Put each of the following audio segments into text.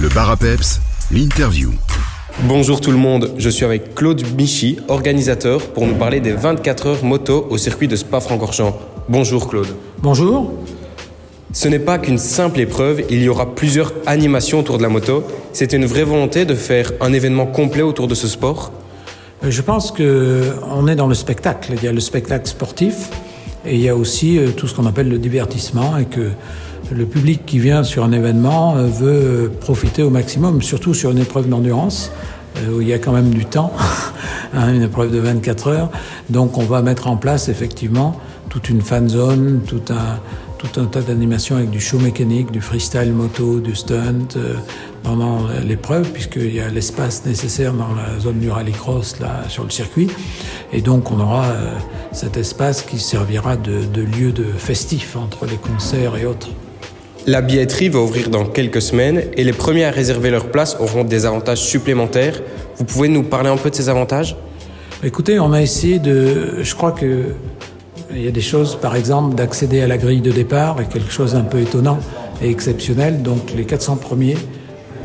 Le bar à peps, l'interview. Bonjour tout le monde, je suis avec Claude Michy, organisateur, pour nous parler des 24 heures moto au circuit de Spa-Francorchamps. Bonjour Claude. Bonjour. Ce n'est pas qu'une simple épreuve, il y aura plusieurs animations autour de la moto. C'était une vraie volonté de faire un événement complet autour de ce sport? Euh, Je pense qu'on est dans le spectacle. Il y a le spectacle sportif et il y a aussi euh, tout ce qu'on appelle le divertissement et que le public qui vient sur un événement euh, veut profiter au maximum, surtout sur une épreuve d'endurance euh, où il y a quand même du temps, hein, une épreuve de 24 heures. Donc on va mettre en place effectivement toute une fan zone, tout un, tout un tas d'animations avec du show mécanique, du freestyle moto, du stunt euh, pendant l'épreuve, puisqu'il y a l'espace nécessaire dans la zone du rallycross là sur le circuit. Et donc on aura euh, cet espace qui servira de, de lieu de festif entre les concerts et autres. La billetterie va ouvrir dans quelques semaines et les premiers à réserver leur place auront des avantages supplémentaires. Vous pouvez nous parler un peu de ces avantages? Écoutez, on a essayé de. Je crois que il y a des choses, par exemple, d'accéder à la grille de départ, quelque chose un peu étonnant et exceptionnel. Donc les 400 premiers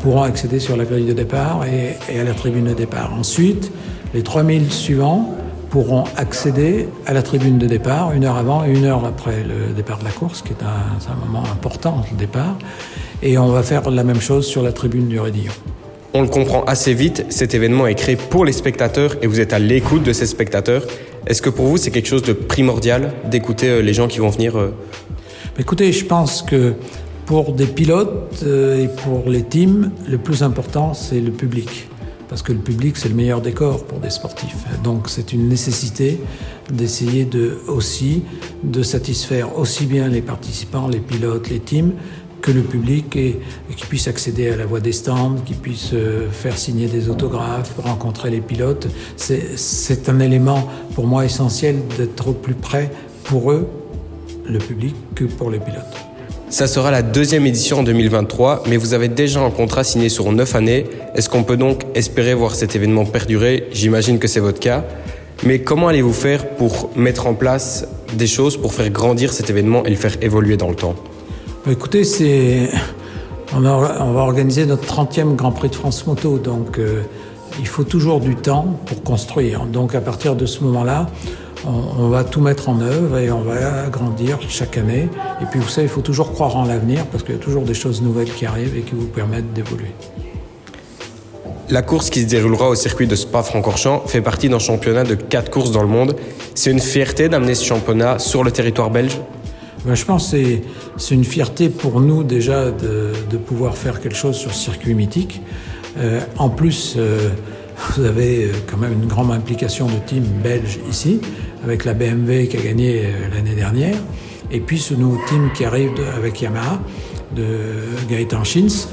pourront accéder sur la grille de départ et, à la tribune de départ. Ensuite, les 3000 suivants pourront accéder à la tribune de départ une heure avant et une heure après le départ de la course, qui est un moment important, le départ. Et on va faire la même chose sur la tribune du Rédillon. On le comprend assez vite, cet événement est créé pour les spectateurs et vous êtes à l'écoute de ces spectateurs. Est-ce que pour vous c'est quelque chose de primordial d'écouter euh, les gens qui vont venir euh, Écoutez, je pense que pour des pilotes euh, et pour les teams, le plus important, c'est le public. Parce que le public, c'est le meilleur décor pour des sportifs. Donc, c'est une nécessité d'essayer de, aussi de satisfaire aussi bien les participants, les pilotes, les teams, que le public et, qui puisse accéder à la voie des stands, qui puisse euh, faire signer des autographes, rencontrer les pilotes. C'est un élément pour moi essentiel d'être au plus près pour eux, le public, que pour les pilotes. Ça sera la deuxième édition en 2023, mais vous avez déjà un contrat signé sur 9 années. Est-ce qu'on peut donc espérer voir cet événement perdurer? J'imagine que c'est votre cas. Mais comment allez-vous faire pour mettre en place des choses pour faire grandir cet événement et le faire évoluer dans le temps? Écoutez, c'est on, va organiser notre 30e Grand Prix de France Moto, donc euh, il faut toujours du temps pour construire. Donc à partir de ce moment-là, on, va tout mettre en œuvre et on va agrandir chaque année. Et puis vous savez, il faut toujours croire en l'avenir parce qu'il y a toujours des choses nouvelles qui arrivent et qui vous permettent d'évoluer. La course qui se déroulera au circuit de Spa-Francorchamps fait partie d'un championnat de 4 courses dans le monde. C'est une fierté d'amener ce championnat sur le territoire belge je pense que c'est- une fierté pour nous déjà de, pouvoir faire quelque chose sur ce circuit mythique. Euh, en plus, euh, vous avez euh, quand même une grande implication de team belge ici, avec la BMW qui a gagné l'année dernière, et puis ce nouveau team qui arrive avec Yamaha de Gaëtan Schins,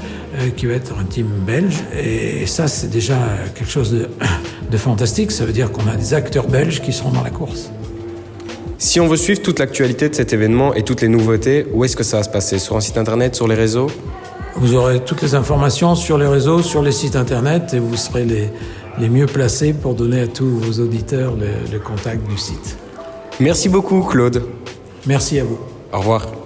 qui va être un team belge. Et ça, c'est déjà quelque chose de fantastique. Ça veut dire qu'on a des acteurs belges qui seront dans la course. Si on veut suivre toute l'actualité de cet événement et toutes les nouveautés, où est-ce que ça va se passer? Sur un site internet, sur les réseaux? Vous aurez toutes les informations sur les réseaux, sur les sites internet et vous serez les, les mieux placés pour donner à tous vos auditeurs le, le contact du site. Merci beaucoup Claude. Merci à vous. Au revoir.